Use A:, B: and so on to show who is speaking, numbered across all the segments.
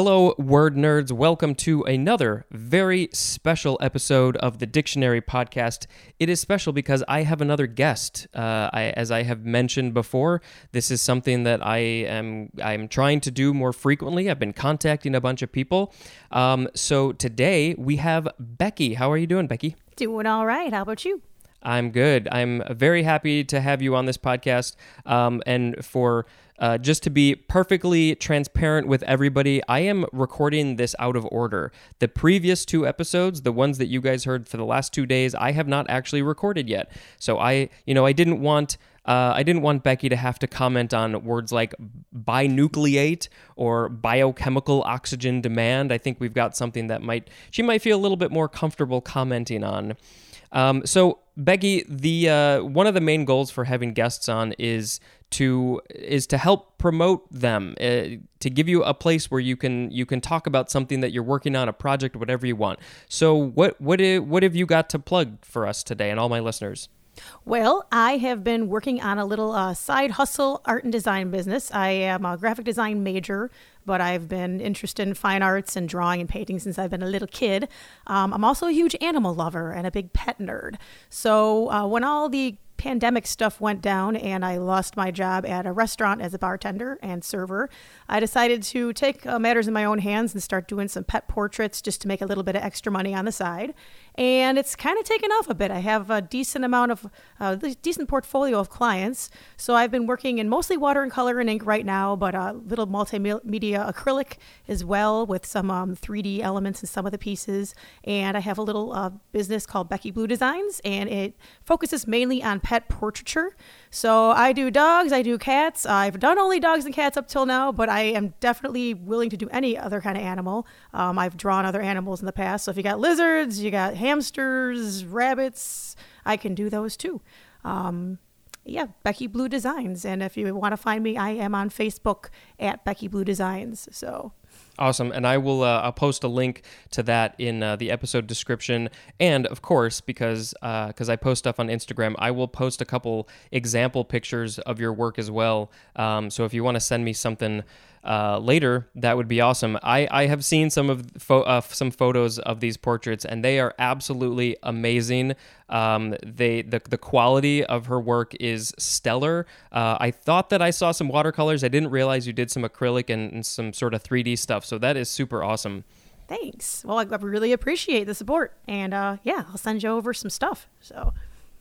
A: Hello, word nerds. Welcome to another very special episode of the Dictionary Podcast. It is special because I have another guest. Uh, I, as I have mentioned before, this is something that I am I'm trying to do more frequently. I've been contacting a bunch of people. Um, so today we have Becky. How are you doing, Becky?
B: Doing all right. How about you?
A: I'm good. I'm very happy to have you on this podcast. Um, and for uh, just to be perfectly transparent with everybody, I am recording this out of order. The previous two episodes, the ones that you guys heard for the last two days, I have not actually recorded yet. So I, you know, I didn't want. Uh, I didn't want Becky to have to comment on words like binucleate or biochemical oxygen demand. I think we've got something that might she might feel a little bit more comfortable commenting on. Um, so Becky, the uh, one of the main goals for having guests on is to is to help promote them, uh, to give you a place where you can you can talk about something that you're working on, a project, whatever you want. So what what what have you got to plug for us today and all my listeners?
B: Well, I have been working on a little uh, side hustle art and design business. I am a graphic design major, but I've been interested in fine arts and drawing and painting since I've been a little kid. Um, I'm also a huge animal lover and a big pet nerd. So uh, when all the pandemic stuff went down and I lost my job at a restaurant as a bartender and server, I decided to take uh, matters in my own hands and start doing some pet portraits just to make a little bit of extra money on the side. And it's kind of taken off a bit. I have a decent amount of, uh, decent portfolio of clients. So I've been working in mostly water and color and ink right now, but a little multimedia acrylic as well with some um, 3D elements in some of the pieces. And I have a little uh, business called Becky Blue Designs, and it focuses mainly on pet portraiture. So I do dogs, I do cats. I've done only dogs and cats up till now, but I am definitely willing to do any other kind of animal. Um, I've drawn other animals in the past. So if you got lizards, you got hamsters, rabbits, I can do those too. Um, yeah, Becky Blue Designs. And if you want to find me, I am on Facebook at Becky Blue Designs. So
A: Awesome, and I will. Uh, I'll post a link to that in uh, the episode description, and of course, because because uh, I post stuff on Instagram, I will post a couple example pictures of your work as well. Um, so if you want to send me something uh, later, that would be awesome. I, I have seen some of fo- uh, some photos of these portraits, and they are absolutely amazing. Um, they the the quality of her work is stellar. Uh, I thought that I saw some watercolors. I didn't realize you did some acrylic and, and some sort of 3D stuff. So that is super awesome.
B: Thanks. Well, I really appreciate the support, and uh, yeah, I'll send you over some stuff. So.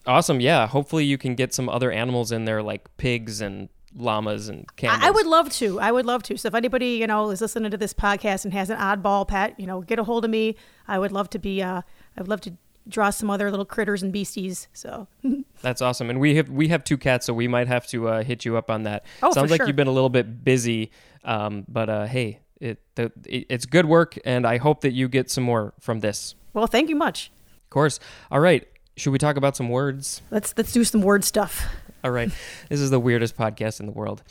A: Awesome. Yeah. Hopefully you can get some other animals in there like pigs and llamas and camels.
B: I would love to. I would love to. So if anybody, you know, is listening to this podcast and has an oddball pet, you know, get a hold of me. I would love to be uh I would love to draw some other little critters and beasties. So
A: That's awesome. And we have we have two cats, so we might have to uh, hit you up on that.
B: Oh,
A: Sounds like
B: sure.
A: you've been a little bit busy. Um, but uh, hey, it, the, it it's good work and I hope that you get some more from this.
B: Well, thank you much.
A: Of course. All right. Should we talk about some words?
B: Let's let's do some word stuff.
A: All right. This is the weirdest podcast in the world.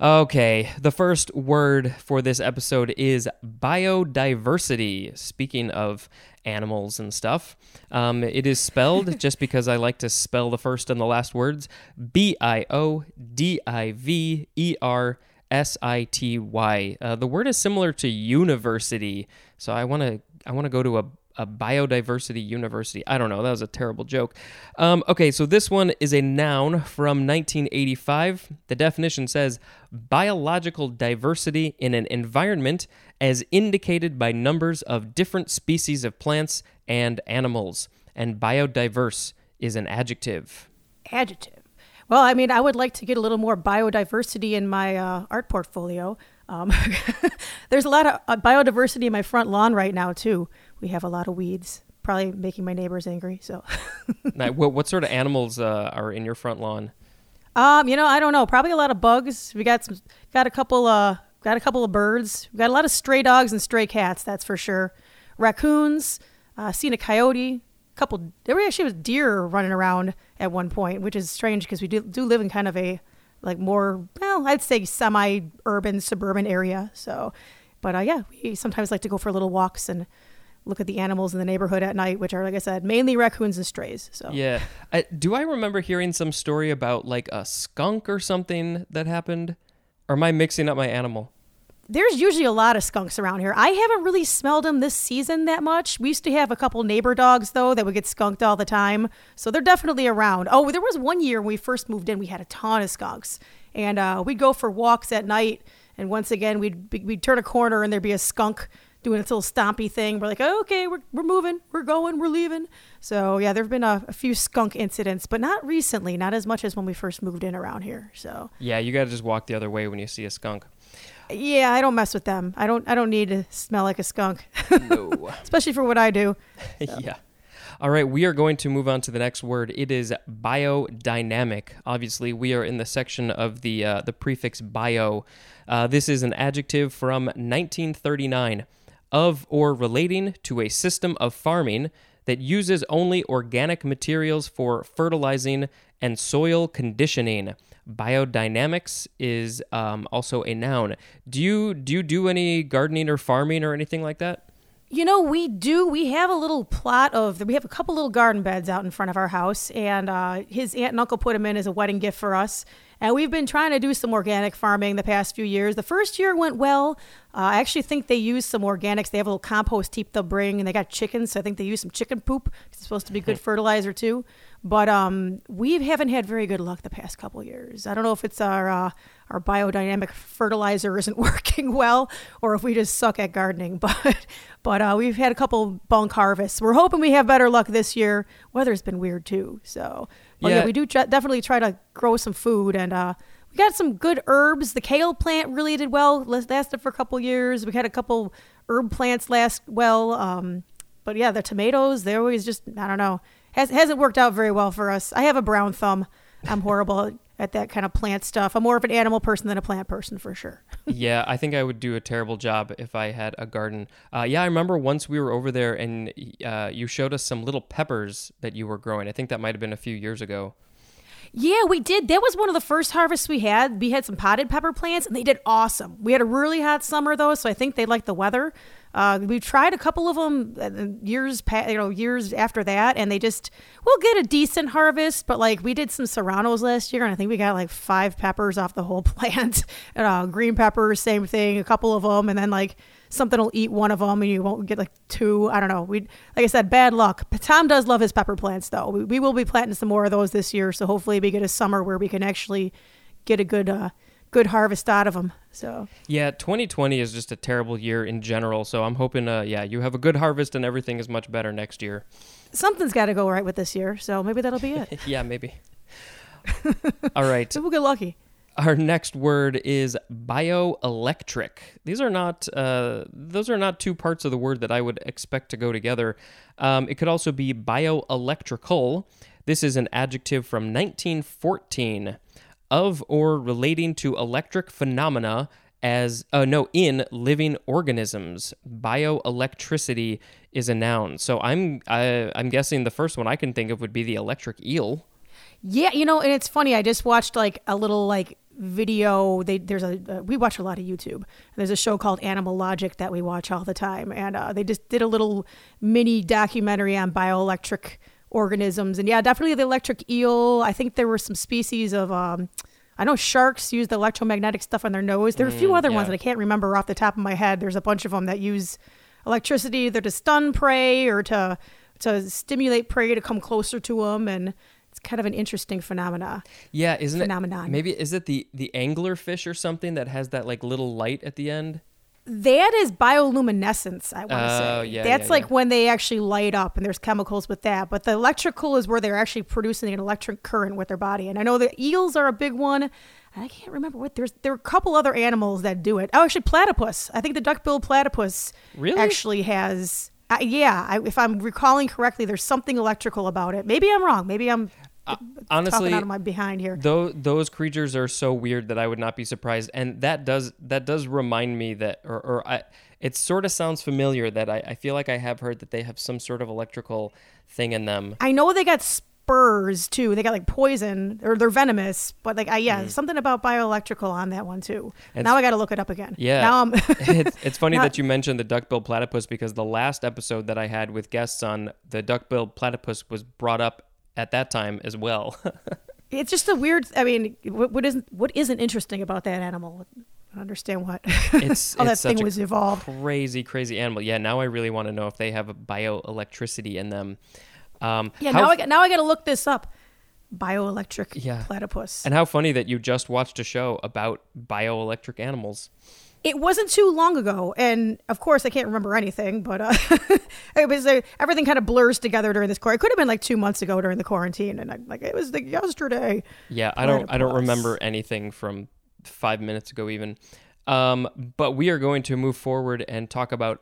A: Okay, the first word for this episode is biodiversity. Speaking of animals and stuff, um, it is spelled just because I like to spell the first and the last words B I O D I V E R S I T Y. Uh, the word is similar to university, so I want to I want to go to a a biodiversity university. I don't know. That was a terrible joke. Um, okay, so this one is a noun from 1985. The definition says biological diversity in an environment as indicated by numbers of different species of plants and animals. And biodiverse is an adjective.
B: Adjective. Well, I mean, I would like to get a little more biodiversity in my uh, art portfolio. Um, there's a lot of uh, biodiversity in my front lawn right now, too we have a lot of weeds, probably making my neighbors angry. So,
A: now, what, what sort of animals uh, are in your front lawn?
B: Um, you know, I don't know. Probably a lot of bugs. We got some, got a couple, uh, got a couple of birds. We got a lot of stray dogs and stray cats. That's for sure. Raccoons. Uh, seen a coyote. Couple. There were actually was deer running around at one point, which is strange because we do do live in kind of a like more well, I'd say semi-urban suburban area. So, but uh, yeah, we sometimes like to go for little walks and look at the animals in the neighborhood at night, which are, like I said, mainly raccoons and strays. So
A: yeah, I, do I remember hearing some story about like a skunk or something that happened, or am I mixing up my animal?
B: There's usually a lot of skunks around here. I haven't really smelled them this season that much. We used to have a couple neighbor dogs though that would get skunked all the time, so they're definitely around. Oh, there was one year when we first moved in, we had a ton of skunks, and uh, we'd go for walks at night, and once again we'd we'd turn a corner and there'd be a skunk doing its little stompy thing. We're like, okay, we're we're moving, we're going, we're leaving. So yeah, there've been a, a few skunk incidents, but not recently, not as much as when we first moved in around here. So
A: Yeah, you got to just walk the other way when you see a skunk.
B: Yeah, I don't mess with them. I don't I don't need to smell like a skunk,
A: No.
B: especially for what I do.
A: yeah. All right, we are going to move on to the next word. It is biodynamic. Obviously, we are in the section of the uh, the prefix bio. Uh, this is an adjective from 1939 of or relating to a system of farming that uses only organic materials for fertilizing and soil conditioning. Biodynamics is um, also a noun. Do you do you do any gardening or farming or anything like that?
B: You know, we do. We have a little plot of. We have a couple little garden beds out in front of our house, and uh, his aunt and uncle put them in as a wedding gift for us. And we've been trying to do some organic farming the past few years. The first year went well. Uh, I actually think they use some organics. They have a little compost heap they'll bring, and they got chickens, so I think they use some chicken poop. It's supposed to be good fertilizer too. But um, we haven't had very good luck the past couple years. I don't know if it's our uh, our biodynamic fertilizer isn't working well, or if we just suck at gardening. But but uh, we've had a couple bunk harvests. We're hoping we have better luck this year. Weather's been weird too, so but yeah,
A: Yeah.
B: we do tr- definitely try to grow some food and. Uh, we got some good herbs. The kale plant really did well. Last- Lasted for a couple years. We had a couple herb plants last well. Um, but yeah, the tomatoes, they always just, I don't know, has, hasn't worked out very well for us. I have a brown thumb. I'm horrible at that kind of plant stuff. I'm more of an animal person than a plant person for sure.
A: yeah, I think I would do a terrible job if I had a garden. Uh, yeah, I remember once we were over there and uh, you showed us some little peppers that you were growing. I think that might have been a few years ago.
B: Yeah, we did. That was one of the first harvests we had. We had some potted pepper plants, and they did awesome. We had a really hot summer though, so I think they liked the weather. Uh, we tried a couple of them uh, years, pa- you know, years after that, and they just we'll get a decent harvest. But like we did some serranos last year, and I think we got like five peppers off the whole plant. and, uh, green peppers, same thing, a couple of them, and then like something will eat one of them and you won't get like two. I don't know. We like I said, bad luck. But Tom does love his pepper plants though. We, we will be planting some more of those this year, so hopefully we get a summer where we can actually get a good uh, good harvest out of them. So
A: Yeah, 2020 is just a terrible year in general. So I'm hoping, uh, yeah, you have a good harvest and everything is much better next year.
B: something's got to go right with this year. So maybe that'll be it.
A: yeah, maybe. All right.
B: so we'll get lucky.
A: Our next word is bioelectric. These are not; uh, those are not two parts of the word that I would expect to go together. Um, it could also be bioelectrical. This is an adjective from 1914, of or relating to electric phenomena as uh, no in living organisms. Bioelectricity is a noun. So I'm I, I'm guessing the first one I can think of would be the electric eel.
B: Yeah, you know, and it's funny. I just watched like a little like video. They there's a uh, we watch a lot of YouTube. There's a show called Animalogic that we watch all the time, and uh, they just did a little mini documentary on bioelectric organisms. And yeah, definitely the electric eel. I think there were some species of. Um, I know sharks use the electromagnetic stuff on their nose. There are a few other ones that I can't remember off the top of my head. There's a bunch of them that use electricity either to stun prey or to to stimulate prey to come closer to them, and it's kind of an interesting phenomena.
A: Yeah, isn't
B: phenomenon.
A: it? Maybe is it the the angler fish or something that has that like little light at the end?
B: That is bioluminescence, I want to
A: Oh,
B: say.
A: yeah,
B: That's
A: yeah,
B: like
A: yeah.
B: when they actually light up and there's chemicals with that. But the electrical is where they're actually producing an electric current with their body. And I know the eels are a big one. I can't remember what there's there are a couple other animals that do it. Oh, actually platypus. I think the duck-billed platypus
A: Really?
B: actually has uh, yeah, I, if I'm recalling correctly, there's something electrical about it. Maybe I'm wrong. Maybe I'm
A: Honestly,
B: talking out of my behind here.
A: those those creatures are so weird that I would not be surprised. And that does that does remind me that, or, or I, it sort of sounds familiar that I, I feel like I have heard that they have some sort of electrical thing in them.
B: I know they got spurs too. They got like poison or they're venomous, but like I yeah, something about bioelectrical on that one too.
A: Mm. It's-
B: now I got to look it up again.
A: Yeah.
B: Now I'm
A: it's, it's funny
B: Not-
A: that you mentioned the duck-billed platypus because the last episode that I had with guests on the duck-billed platypus was brought up at that time as well.
B: it's just a weird. I mean, what, what isn't what isn't interesting about that animal? I understand what
A: It's
B: how that
A: it's such
B: thing was evolved.
A: crazy, crazy animal. Yeah, now I really want to know if they have a bioelectricity in them. Um,
B: Yeah,
A: how
B: now I got, now I got to look this up. Bioelectric
A: Yeah.
B: platypus.
A: And how funny that you just watched a show about bioelectric animals.
B: It wasn't too long ago, and of course I can't remember anything, but uh, it was uh, everything kind of blurs together during this quarantine. It could have been like two months ago during the quarantine, and I, like it was like yesterday.
A: Yeah, I don't I don't remember anything from 5 minutes ago even. Um, but we are going to move forward and talk about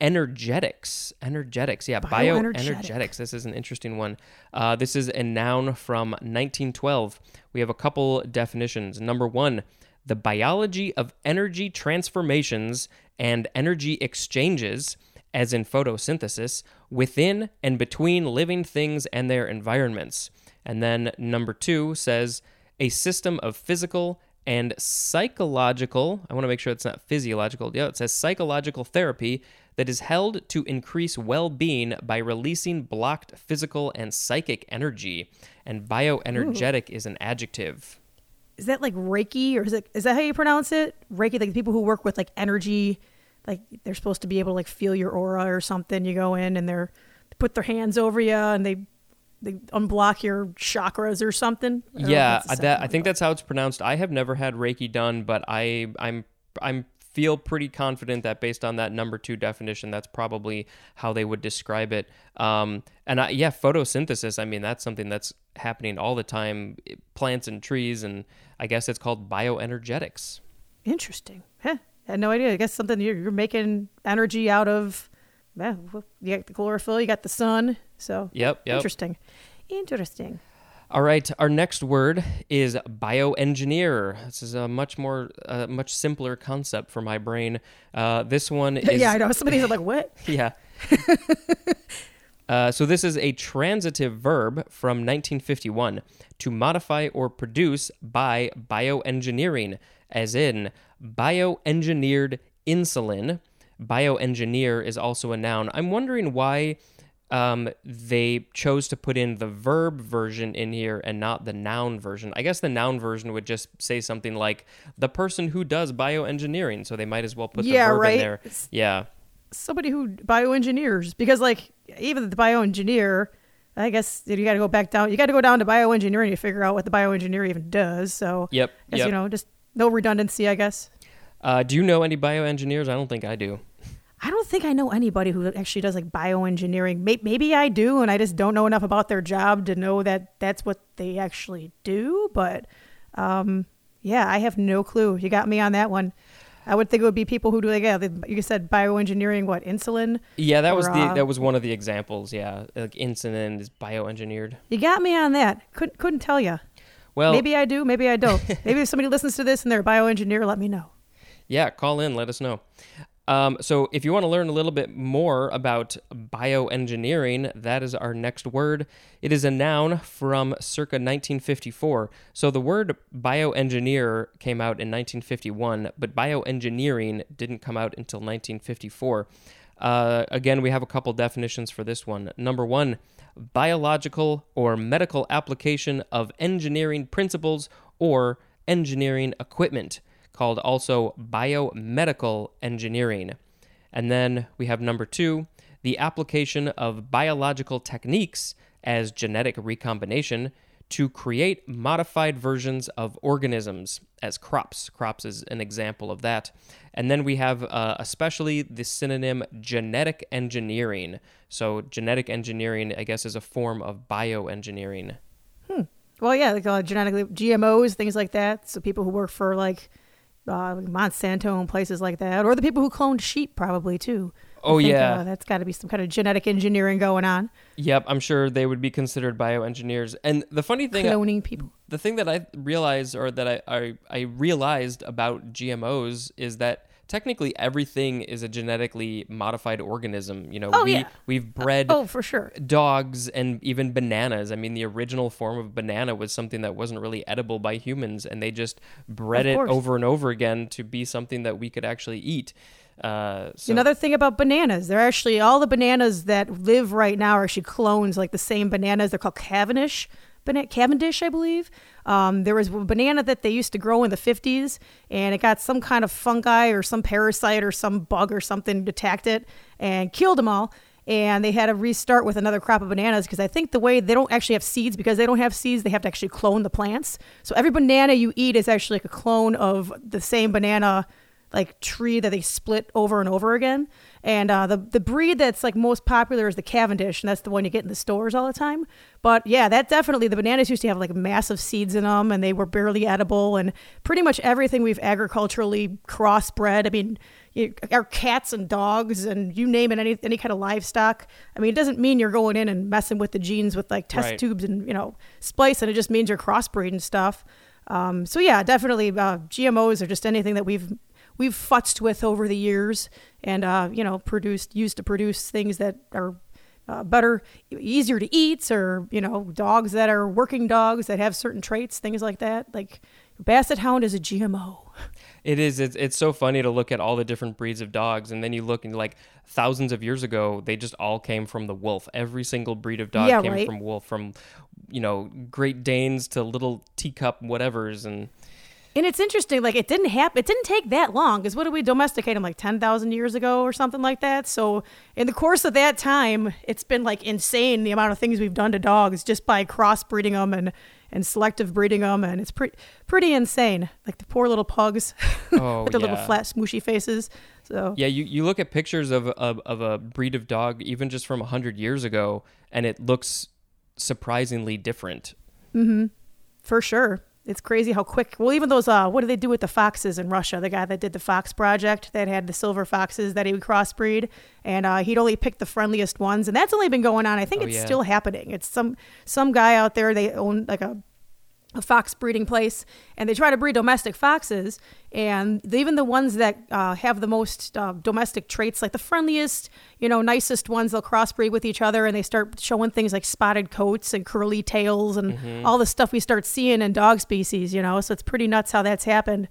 A: bioenergetics. Energetics. Yeah,
B: Bioenergetic.
A: bioenergetics. This is an interesting one. Uh, this is a noun from 1912. We have a couple definitions. Number 1, the biology of energy transformations and energy exchanges, as in photosynthesis, within and between living things and their environments. And then number two says a system of physical and psychological, I want to make sure it's not physiological. Yeah, it says psychological therapy that is held to increase well being by releasing blocked physical and psychic energy. And bioenergetic is an adjective.
B: Is that like Reiki, or is it is that how you pronounce it? Reiki, like the people who work with like energy, like they're supposed to be able to like feel your aura or something. You go in and they're they put their hands over you and they they unblock your chakras or something. I don't know if
A: Yeah, I- that, I think that's how it's pronounced. I have never had Reiki done, but I I'm I'm feel pretty confident that based on that number two definition, that's probably how they would describe it. Um, and I, yeah, photosynthesis. I mean, that's something that's happening all the time. Plants and trees, and I guess it's called bioenergetics.
B: Interesting. Huh. I had no idea. I guess something you're, you're making energy out of. Yeah, you got the chlorophyll, you got the sun. So
A: Yep, yep.
B: interesting. Interesting.
A: All right, our next word is bioengineer. This is a much more, uh, much simpler concept for my brain. Uh, this one is
B: yeah, I know. Somebody's like, what?
A: yeah. uh, so this is a transitive verb from 1951 to modify or produce by bioengineering, as in bioengineered insulin. Bioengineer is also a noun. I'm wondering why um, they chose to put in the verb version in here and not the noun version. I guess the noun version would just say something like the person who does bioengineering, so they might as well put the
B: Yeah,
A: verb in
B: right.
A: there.
B: It's-
A: Yeah.
B: Somebody who bioengineers. Because, like, even the bioengineer, I guess you got to go back down. You got to go down to bioengineering to figure out what the bioengineer even does. So,
A: Yep.
B: guess,
A: yep.
B: you know, just no redundancy, I guess.
A: Uh, do you know any bioengineers? I don't think I do.
B: I don't think I know anybody who actually does like bioengineering. Maybe I do, and I just don't know enough about their job to know that that's what they actually do. But um, yeah, I have no clue. You got me on that one. I would think it would be people who do like yeah, you said bioengineering, what insulin?
A: Yeah, that was the
B: uh,
A: that was one of the examples. Yeah, like insulin is bioengineered.
B: You got me on that. Couldn't couldn't tell you.
A: Well,
B: maybe I do, maybe I don't. maybe if somebody listens to this and they're a bioengineer, let me know.
A: yeah, call in, let us know. Um, so, if you want to learn a little bit more about bioengineering, that is our next word. It is a noun from circa 1954. So, the word bioengineer came out in 1951, but bioengineering didn't come out until 1954. Uh, again, we have a couple definitions for this one. Number one, biological or medical application of engineering principles or engineering equipment, called also biomedical engineering. And then we have number two, the application of biological techniques as genetic recombination to create modified versions of organisms as crops. Crops is an example of that. And then we have uh, especially the synonym genetic engineering. So, genetic engineering, I guess, is a form of bioengineering. Hmm.
B: Well, yeah, like uh, genetically GMOs, things like that. So people who work for like uh, Monsanto and places like that, or the people who cloned sheep, probably too.
A: Oh,
B: think,
A: yeah.
B: uh, that's got to be some kind of genetic engineering going on,
A: Yep, I'm sure they would be considered bioengineers. And the funny thing,
B: cloning people.
A: the thing that I realized, or that I, I, I realized about GMOs, is that technically everything is a genetically modified organism. You know,
B: Oh,
A: we
B: yeah.
A: we've bred
B: Oh, for sure.
A: dogs and even bananas. I mean, the original form of banana was something that wasn't really edible by humans, and they just bred it over and over again to be something that we could actually eat. Uh, so
B: Another thing about bananas, they're actually all the bananas that live right now are actually clones, like the same bananas. They're called Cavendish banana Cavendish, I believe. Um, there was a banana that they used to grow in the 50s, and it got some kind of fungi or some parasite or some bug or something attacked it and killed them all. And they had to restart with another crop of bananas because I think the way they don't actually have seeds because they don't have seeds, they have to actually clone the plants. So every banana you eat is actually like a clone of the same banana like tree that they split over and over again. And uh, the the breed that's like most popular is the Cavendish, and that's the one you get in the stores all the time. But yeah, that definitely the bananas used to have like massive seeds in them, and they were barely edible. And pretty much everything we've agriculturally crossbred. I mean, you, our cats and dogs, and you name it, any any kind of livestock. I mean, it doesn't mean you're going in and messing with the genes with like test
A: Right.
B: tubes and you know splice, and it just means you're crossbreeding stuff. Um, so yeah, definitely uh, GMOs are just anything that we've we've futzed with over the years, and uh, you know produced used to produce things that are uh, better, easier to eat, or you know dogs that are working dogs that have certain traits, things like that. Like Basset Hound is a GMO.
A: It is. It's, it's so funny to look at all the different breeds of dogs, and then you look and like thousands of years ago, they just all came from the wolf. Every single breed of dog
B: Yeah,
A: came
B: right.
A: from wolf, from you know Great Danes to little teacup whatevers, and
B: And it's interesting, like it didn't happen. It didn't take that long because what did we domesticate them like ten thousand years ago or something like that? So in the course of that time, it's been like insane the amount of things we've done to dogs just by crossbreeding them and and selective breeding them, and it's pretty pretty insane. Like the poor little pugs
A: Oh,
B: with their little flat smooshy faces. So
A: yeah, you, you look at pictures of, of of a breed of dog even just from hundred years ago, and it looks surprisingly different. Mm-hmm.
B: For sure. It's crazy how quick. Well, even those, uh, what do they do with the foxes in Russia? The guy that did the Fox Project that had the silver foxes that he would crossbreed, and uh, he'd only pick the friendliest ones, and that's only been going on. I think
A: Oh,
B: it's
A: yeah.
B: still happening. It's some some guy out there. They own like a a fox breeding place, and they try to breed domestic foxes. And even the ones that uh, have the most uh, domestic traits, like the friendliest, you know, nicest ones, they'll crossbreed with each other, and they start showing things like spotted coats and curly tails and all the stuff we start seeing in dog species. You know, so it's pretty nuts how that's happened.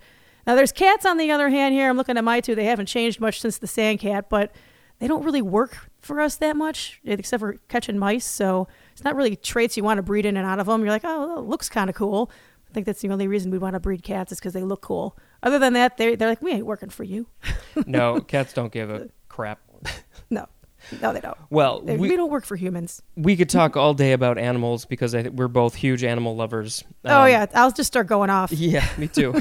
B: Now, there's cats on the other hand. Here, I'm looking at my two. They haven't changed much since the sand cat, but they don't really work for us that much, except for catching mice. So it's not really traits you want to breed in and out of them. You're like, oh, it looks kind of cool. I think that's the only reason we want to breed cats is because they look cool. Other than that, they're, they're like, we ain't working for you.
A: No, cats don't give a crap.
B: No, no, they don't.
A: Well, we,
B: we don't work for humans.
A: we could talk all day about animals because I, th- we're both huge animal lovers.
B: oh,
A: Um,
B: yeah. I'll just start going off.
A: Yeah, me too.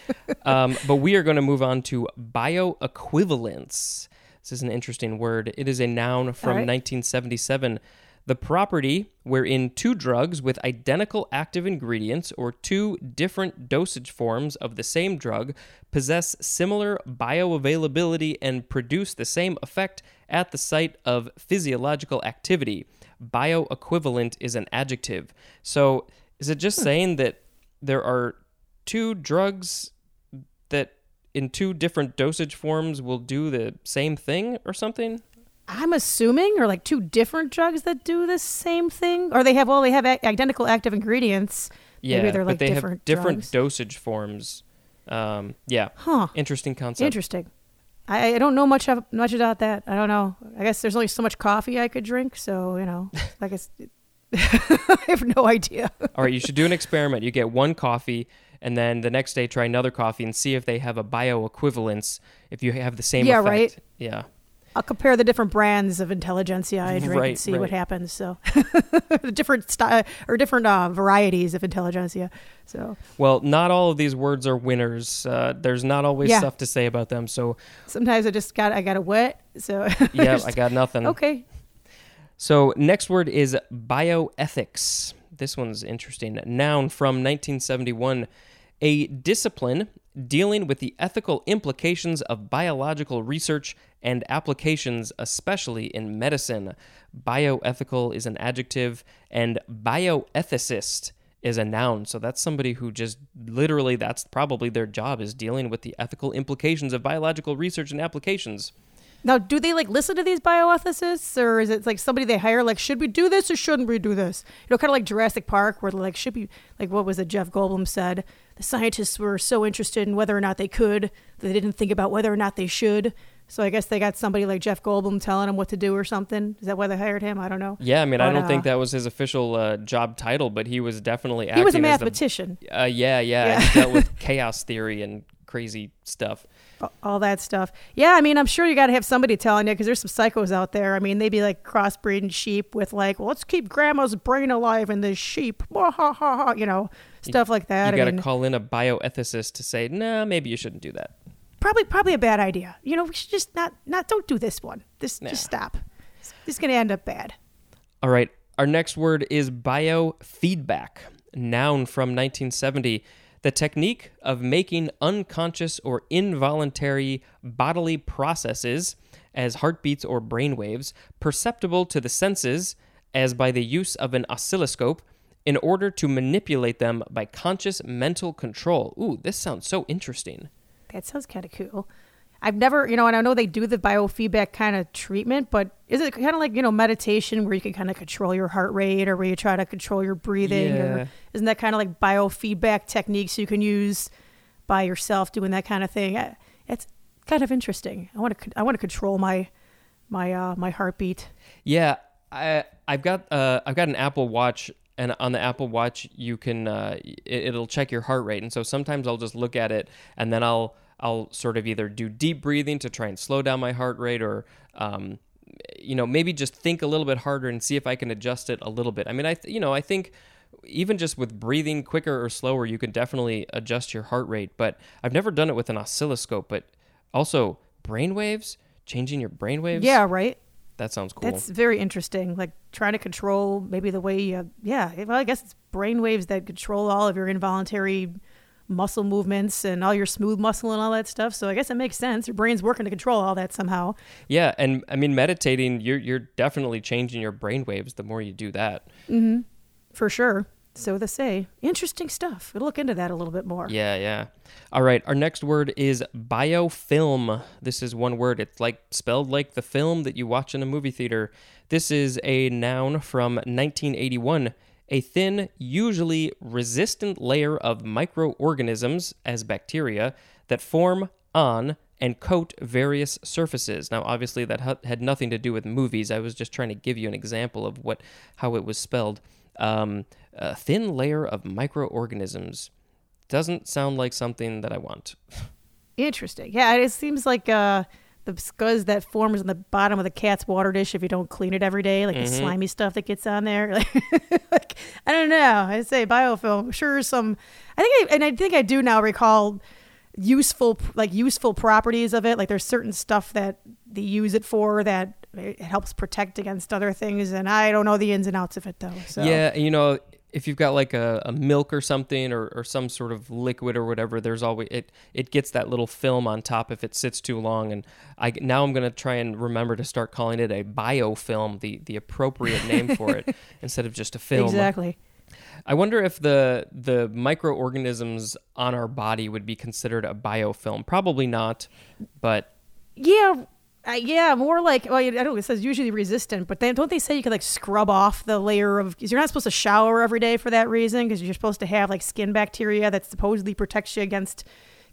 A: um, but we are going to move on to bioequivalence. This is an interesting word. It is a noun from
B: right.
A: 1977. The property wherein two drugs with identical active ingredients or two different dosage forms of the same drug possess similar bioavailability and produce the same effect at the site of physiological activity. Bioequivalent is an adjective. So, is it just hmm. saying that there are two drugs that in two different dosage forms will do the same thing or something?
B: I'm assuming, or like two different drugs that do the same thing, or they have well, they have a- identical active ingredients.
A: Yeah,
B: Maybe they're like
A: but they
B: different
A: have different
B: drugs.
A: dosage forms. Um, yeah,
B: Huh.
A: interesting concept.
B: Interesting. I, I don't know much of, much about that. I don't know. I guess there's only so much coffee I could drink, so you know, I guess I have no idea.
A: All right, you should do an experiment. You get one coffee, and then the next day try another coffee and see if they have a bioequivalence. If you have the same
B: Yeah,
A: effect.
B: right.
A: Yeah.
B: I'll compare the different brands of intelligentsia I drink
A: Right,
B: and see
A: right.
B: what happens. So, different style or different uh, varieties of intelligentsia. So
A: Well, not all of these words are winners. Uh, there's not always
B: Yeah.
A: stuff to say about them. So,
B: sometimes I just got I got a wet. So
A: yeah, I got nothing.
B: okay.
A: So, next word is bioethics. This one's interesting. Noun from 1971. A discipline dealing with the ethical implications of biological research and applications, especially in medicine. Bioethical is an adjective, and bioethicist is a noun. So that's somebody who just literally, that's probably their job, is dealing with the ethical implications of biological research and applications.
B: Now, do they like listen to these bioethicists, or is it like somebody they hire? Like, should we do this or shouldn't we do this? You know, kind of like Jurassic Park, where like should we like what was it? Jeff Goldblum said the scientists were so interested in whether or not they could they didn't think about whether or not they should. So I guess they got somebody like Jeff Goldblum telling them what to do or something. Is that why they hired him? I don't know.
A: Yeah, I mean, I don't think
B: uh,
A: that was his official uh, job title, but he was definitely acting
B: He was a
A: as the-
B: mathematician.
A: uh, yeah, yeah,
B: Yeah.
A: He dealt with chaos theory and crazy stuff.
B: all that stuff. Yeah, I mean, I'm sure you got to have somebody telling you because there's some psychos out there. I mean, they'd be like crossbreeding sheep with like, well, let's keep grandma's brain alive in this sheep. Ha, ha, ha, you know, stuff like that.
A: you got to
B: mean,
A: call in a bioethicist to say, nah, maybe you shouldn't do that.
B: Probably probably a bad idea. You know, we should just not not don't do this one. This
A: Nah.
B: just stop. This is gonna end up bad.
A: All right. Our next word is biofeedback, noun from 1970. The technique of making unconscious or involuntary bodily processes, as heartbeats or brainwaves, perceptible to the senses, as by the use of an oscilloscope, in order to manipulate them by conscious mental control. Ooh, this sounds so interesting.
B: That sounds kind of cool. I've never, you know, and I know they do the biofeedback kind of treatment, but is it kind of like, you know, meditation where you can kind of control your heart rate or where you try to control your breathing?
A: Yeah.
B: Or isn't that kind of like biofeedback techniques you can use by yourself doing that kind of thing? It's kind of interesting. I want to, I want to control my, my, uh, my heartbeat.
A: Yeah, I I've got uh I've got an Apple Watch and on the Apple Watch you can uh it, it'll check your heart rate and so sometimes I'll just look at it and then I'll I'll sort of either do deep breathing to try and slow down my heart rate or um you know maybe just think a little bit harder and see if I can adjust it a little bit. I mean I th- you know I think even just with breathing quicker or slower you can definitely adjust your heart rate but I've never done it with an oscilloscope but also brain waves changing your brain waves
B: Yeah, right.
A: that sounds cool
B: That's very interesting. Like trying to control maybe the way you, yeah. Well, I guess it's brain waves that control all of your involuntary muscle movements and all your smooth muscle and all that stuff. So I guess it makes sense. Your brain's working to control all that somehow.
A: Yeah, and I mean meditating, you're you're definitely changing your brain waves the more you do that. Mm-hmm.
B: For sure. So they say. Interesting stuff. We'll look into that a little bit more.
A: Yeah, yeah. All right, our next word is biofilm. This is one word. It's like spelled like the film that you watch in a movie theater. This is a noun from 1981. A thin, usually resistant layer of microorganisms as bacteria that form on and coat various surfaces. Now, obviously, that hu- had nothing to do with movies. I was just trying to give you an example of what how it was spelled. Um, a thin layer of microorganisms doesn't sound like something that I want.
B: Interesting. Yeah, it seems like uh, the scuzz that forms on the bottom of the cat's water dish if you don't clean it every day, like the mm-hmm. slimy stuff that gets on there. like, I don't know. I say biofilm. Sure, some. I think, I, and I think I do now recall useful, like useful properties of it. Like there's certain stuff that they use it for that eh, it helps protect against other things, and I don't know the ins and outs of it though. So
A: Yeah, you know, if you've got like a, a milk or something or, or some sort of liquid or whatever, there's always it it gets that little film on top if it sits too long. And I now I'm gonna try and remember to start calling it a biofilm, the the appropriate name for it, instead of just a film.
B: exactly.
A: I wonder if the the microorganisms on our body would be considered a biofilm. Probably not, but
B: Yeah, uh, yeah, more like well, I don't. know, It says usually resistant, but then don't they say you could like scrub off the layer of? Because you're not supposed to shower every day for that reason, because you're supposed to have like skin bacteria that supposedly protects you against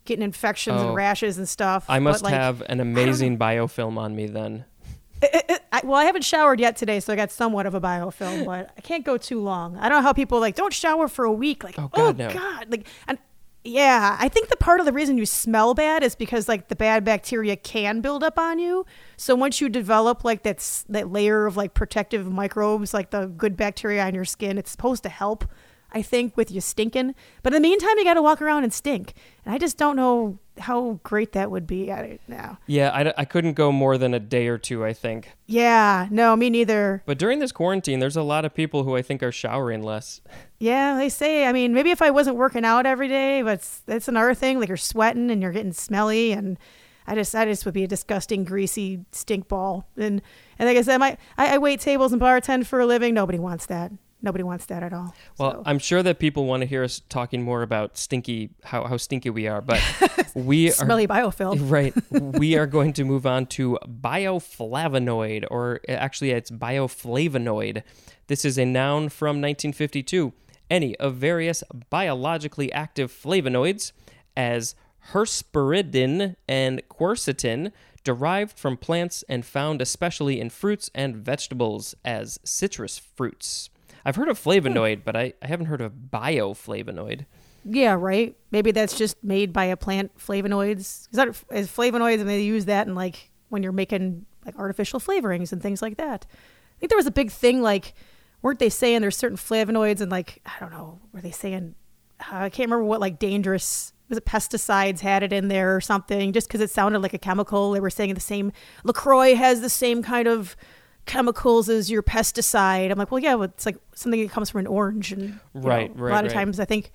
B: getting infections
A: Oh.
B: and rashes and stuff.
A: I must
B: But, like,
A: have an amazing biofilm on me then.
B: I, well, I haven't showered yet today, so I got somewhat of a biofilm, but I can't go too long. I don't know how people like don't shower for a week. Like,
A: Oh,
B: oh
A: God, no.
B: god, like, and yeah, I think the part of the reason you smell bad is because like the bad bacteria can build up on you. So once you develop like that s- that layer of like protective microbes, like the good bacteria on your skin, it's supposed to help. I think with you stinking, but in the meantime, you got to walk around and stink, and I just don't know how great that would be. I don't know.
A: Yeah, I couldn't go more than a day or two, I think.
B: Yeah, no, me neither.
A: But during this quarantine, there's a lot of people who I think are showering less.
B: Yeah, they say. I mean, maybe if I wasn't working out every day, but that's another thing. Like you're sweating and you're getting smelly, and I just, I just would be a disgusting, greasy stink ball. And and like I said, my, I, I wait tables and bartend for a living. Nobody wants that. Nobody wants that at all.
A: Well,
B: So,
A: I'm sure that people want to hear us talking more about stinky, how, how stinky we are, but we are.
B: smelly biofilm.
A: Right. we are going to move on to bioflavonoid, or actually, it's bioflavonoid. This is a noun from 1952. Any of various biologically active flavonoids, as hesperidin and quercetin, derived from plants and found especially in fruits and vegetables as citrus fruits. I've heard of flavonoid, but I, I haven't heard of bioflavonoid.
B: Yeah, right. Maybe that's just made by a plant flavonoids. Is that as flavonoids and they use that in like when you're making like artificial flavorings and things like that. I think there was a big thing like weren't they saying there's certain flavonoids and like I don't know, were they saying uh, I can't remember what like dangerous was it pesticides had it in there or something just because it sounded like a chemical. They were saying the same LaCroix has the same kind of chemicals as your pesticide. I'm like, well, yeah, well, it's like something that comes from an orange, and
A: Right,
B: know,
A: right,
B: A lot of times, I think,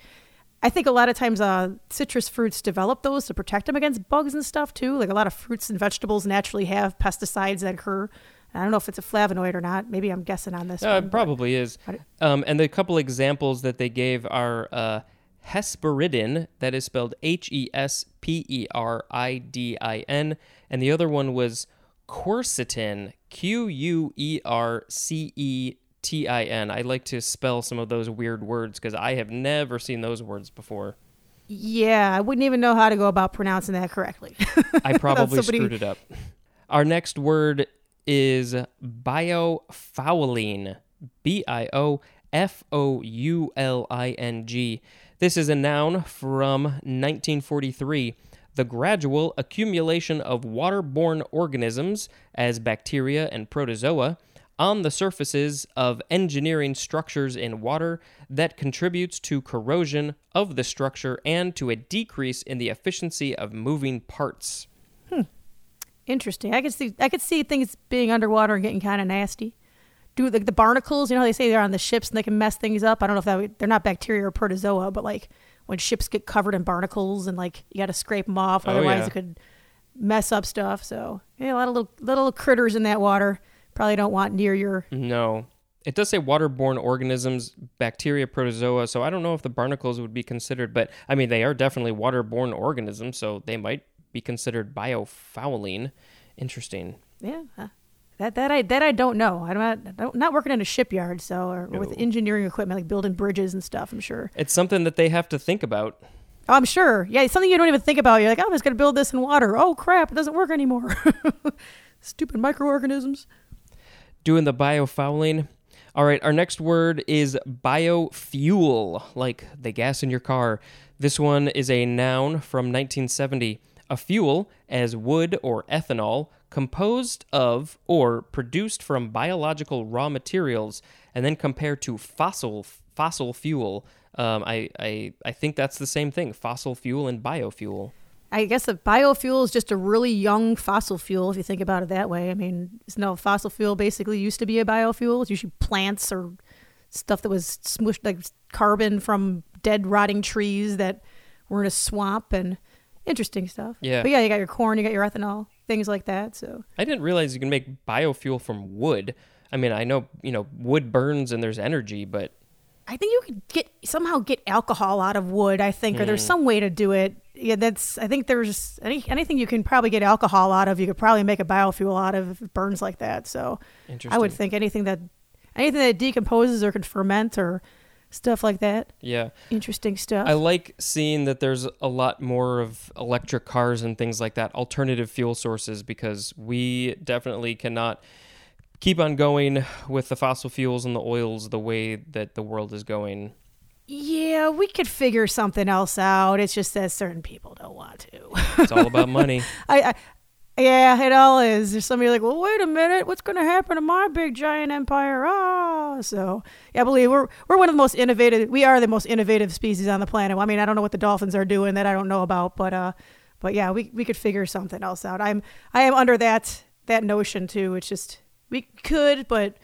B: I think a lot of times, uh, citrus fruits develop those to protect them against bugs and stuff too. Like a lot of fruits and vegetables naturally have pesticides that occur. I don't know if it's a flavonoid or not. Maybe I'm guessing on this.
A: Uh,
B: one,
A: it probably is. Um, and the couple examples that they gave are uh, hesperidin, that is spelled H E S P E R I D I N, and the other one was quercetin, Q U E R C E T I N. I like to spell some of those weird words because I have never seen those words before.
B: Yeah, I wouldn't even know how to go about pronouncing that correctly.
A: I probably
B: somebody-
A: screwed it up. Our next word is biofouling. B I O F O U L I N G. This is a noun from 1943. The gradual accumulation of waterborne organisms, as bacteria and protozoa, on the surfaces of engineering structures in water that contributes to corrosion of the structure and to a decrease in the efficiency of moving parts. Hmm.
B: Interesting. I could see I could see things being underwater and getting kind of nasty. Do like the barnacles? You know, how they say they're on the ships and they can mess things up. I don't know if that they're not bacteria or protozoa, but like when ships get covered in barnacles and like you got to scrape them off,
A: Oh,
B: otherwise
A: yeah.
B: it could mess up stuff. So yeah, a lot of little little critters in that water probably don't want near your.
A: No. It does say waterborne organisms, bacteria, protozoa, so I don't know if the barnacles would be considered, but I mean, they are definitely waterborne organisms, so they might be considered biofouling. Interesting.
B: Yeah, huh. That that I that I don't know. I'm not I don't, working in a shipyard, so or, or with engineering equipment like building bridges and stuff. I'm sure.
A: It's something that they have to think about.
B: Oh, I'm sure. Yeah, it's something you don't even think about. You're like, oh, I'm just gonna build this in water. Oh crap, it doesn't work anymore. Stupid microorganisms.
A: Doing the biofouling. All right, our next word is biofuel, like the gas in your car. This one is a noun from 1970. A fuel, as wood or ethanol, composed of or produced from biological raw materials, and then compared to fossil fossil fuel. Um, I, I I think that's the same thing: fossil fuel and biofuel.
B: I guess a biofuel is just a really young fossil fuel if you think about it that way. I mean, no fossil fuel basically used to be a biofuel. It's usually plants or stuff that was smushed like carbon from dead rotting trees that were in a swamp and interesting stuff.
A: Yeah.
B: But yeah, you got your corn, you got your ethanol, things like that. So
A: I didn't realize you can make biofuel from wood. I mean, I know you know wood burns and there's energy, but
B: I think you could get somehow get alcohol out of wood. I think, or
A: Hmm.
B: there's some way to do it. Yeah, that's. I think there's any anything you can probably get alcohol out of. You could probably make a biofuel out of if it burns like that. So
A: interesting.
B: I would think anything that anything that decomposes or could ferment or stuff like that.
A: Yeah.
B: Interesting stuff.
A: I like seeing that there's a lot more of electric cars and things like that, alternative fuel sources, because we definitely cannot keep on going with the fossil fuels and the oils the way that the world is going.
B: yeah, we could figure something else out. It's just that certain people don't want to.
A: It's all about money.
B: I, I yeah, it all is. There's somebody like, well, wait a minute, what's going to happen to my big giant empire? Ah, so yeah, I believe we're we're one of the most innovative. We are the most innovative species on the planet. Well, I mean, I don't know what the dolphins are doing that I don't know about, but uh, but yeah, we we could figure something else out. I'm I am under that that notion too. It's just we could, but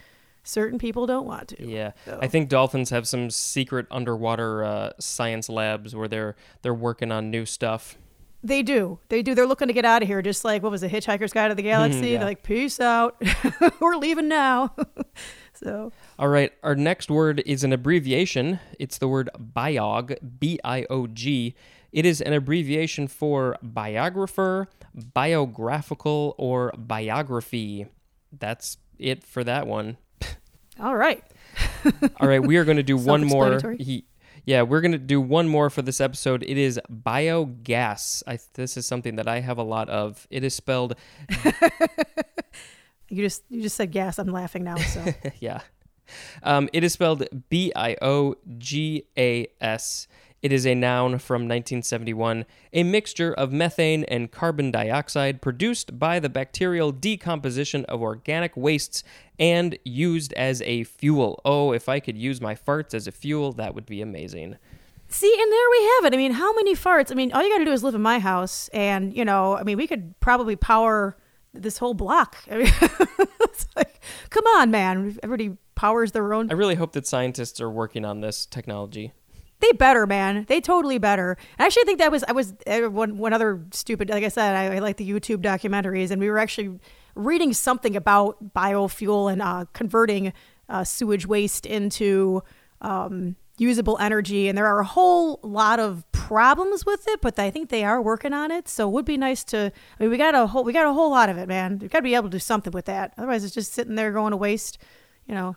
B: certain people don't want to.
A: Yeah,
B: So-
A: I think dolphins have some secret underwater uh, science labs where they're they're working on new stuff.
B: They do. They do. They're looking to get out of here, just like what was the Hitchhiker's Guide to the mm-hmm, Galaxy?
A: Yeah.
B: They're like, peace out. We're leaving now. so
A: All right, our next word is an abbreviation. It's the word biog, B I O G. It is an abbreviation for biographer, biographical, or biography. That's it for that one.
B: all right.
A: All right, we are going to do one more. He, Yeah, we're gonna do one more for this episode. It is biogas. I, this is something that I have a lot of. It is spelled,
B: You just you just said gas. I'm laughing now. So
A: yeah, um, it is spelled B I O G A S. It is a noun from 1971, a mixture of methane and carbon dioxide produced by the bacterial decomposition of organic wastes and used as a fuel. Oh, if I could use my farts as a fuel, that would be amazing.
B: See, and there we have it. I mean, how many farts? I mean, all you got to do is live in my house, and you know, I mean, we could probably power this whole block. I mean, it's like, come on, man! Everybody powers their own.
A: I really hope that scientists are working on this technology.
B: They better, man. They totally better. I actually think that was I was uh, one one other stupid. Like I said, I, I like the YouTube documentaries, and we were actually reading something about biofuel and uh, converting uh, sewage waste into um, usable energy. And there are a whole lot of problems with it, but I think they are working on it. So it would be nice to. I mean, we got a whole we got a whole lot of it, man. We've got to be able to do something with that. Otherwise, it's just sitting there going to waste. You know,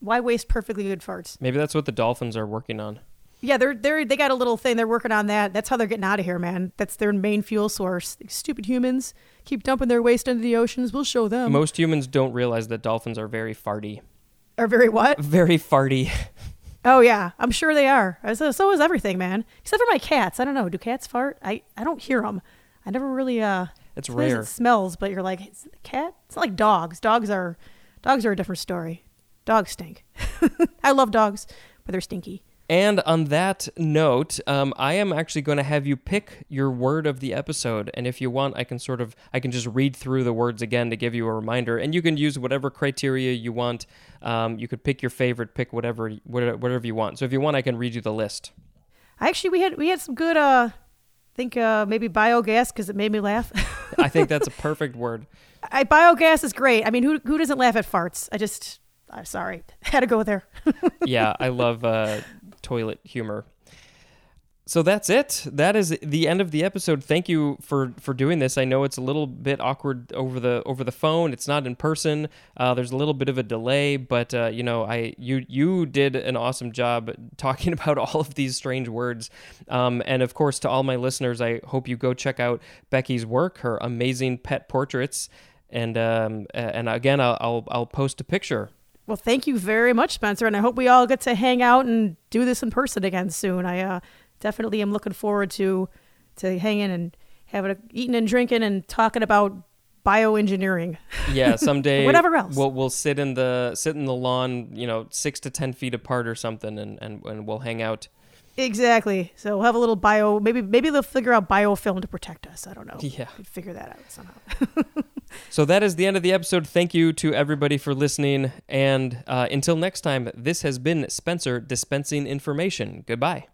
B: why waste perfectly good farts?
A: Maybe that's what the dolphins are working on.
B: Yeah, they're they're they got a little thing. They're working on that. That's how they're getting out of here, man. That's their main fuel source. These stupid humans keep dumping their waste into the oceans. We'll show them.
A: Most humans don't realize that dolphins are very farty.
B: Are very what?
A: Very farty.
B: Oh yeah, I'm sure they are. So, so is everything, man. Except for my cats. I don't know. Do cats fart? I I don't hear them. I never really uh.
A: It's rare.
B: It smells, but you're like, it's a cat. It's not like dogs. Dogs are, dogs are a different story. Dogs stink. I love dogs, but they're stinky.
A: And on that note, um, I am actually going to have you pick your word of the episode. And if you want, I can sort of, I can just read through the words again to give you a reminder. And you can use whatever criteria you want. Um, you could pick your favorite, pick whatever, whatever you want. So if you want, I can read you the list.
B: I actually, we had we had some good. Uh, I think uh, maybe biogas because it made me laugh.
A: I think that's a perfect word.
B: I, biogas is great. I mean, who who doesn't laugh at farts? I just, I'm sorry, had to go there.
A: yeah, I love uh, toilet humor. So that's it. That is the end of the episode. Thank you for for doing this. I know it's a little bit awkward over the over the phone. It's not in person. Uh, there's a little bit of a delay, but uh, you know, I you you did an awesome job talking about all of these strange words. Um, and of course, to all my listeners, I hope you go check out Becky's work, her amazing pet portraits, and um, and again, I'll, I'll I'll post a picture
B: well, thank you very much, Spencer, and I hope we all get to hang out and do this in person again soon. I uh, definitely am looking forward to to hanging and having a, eating and drinking and talking about bioengineering.
A: Yeah, someday
B: whatever else.
A: We'll we'll sit in the sit in the lawn, you know, six to ten feet apart or something, and and, and we'll hang out.
B: Exactly. So we'll have a little bio. Maybe maybe they'll figure out biofilm to protect us. I don't know.
A: Yeah,
B: Could figure that out somehow.
A: so that is the end of the episode. Thank you to everybody for listening, and uh, until next time, this has been Spencer dispensing information. Goodbye.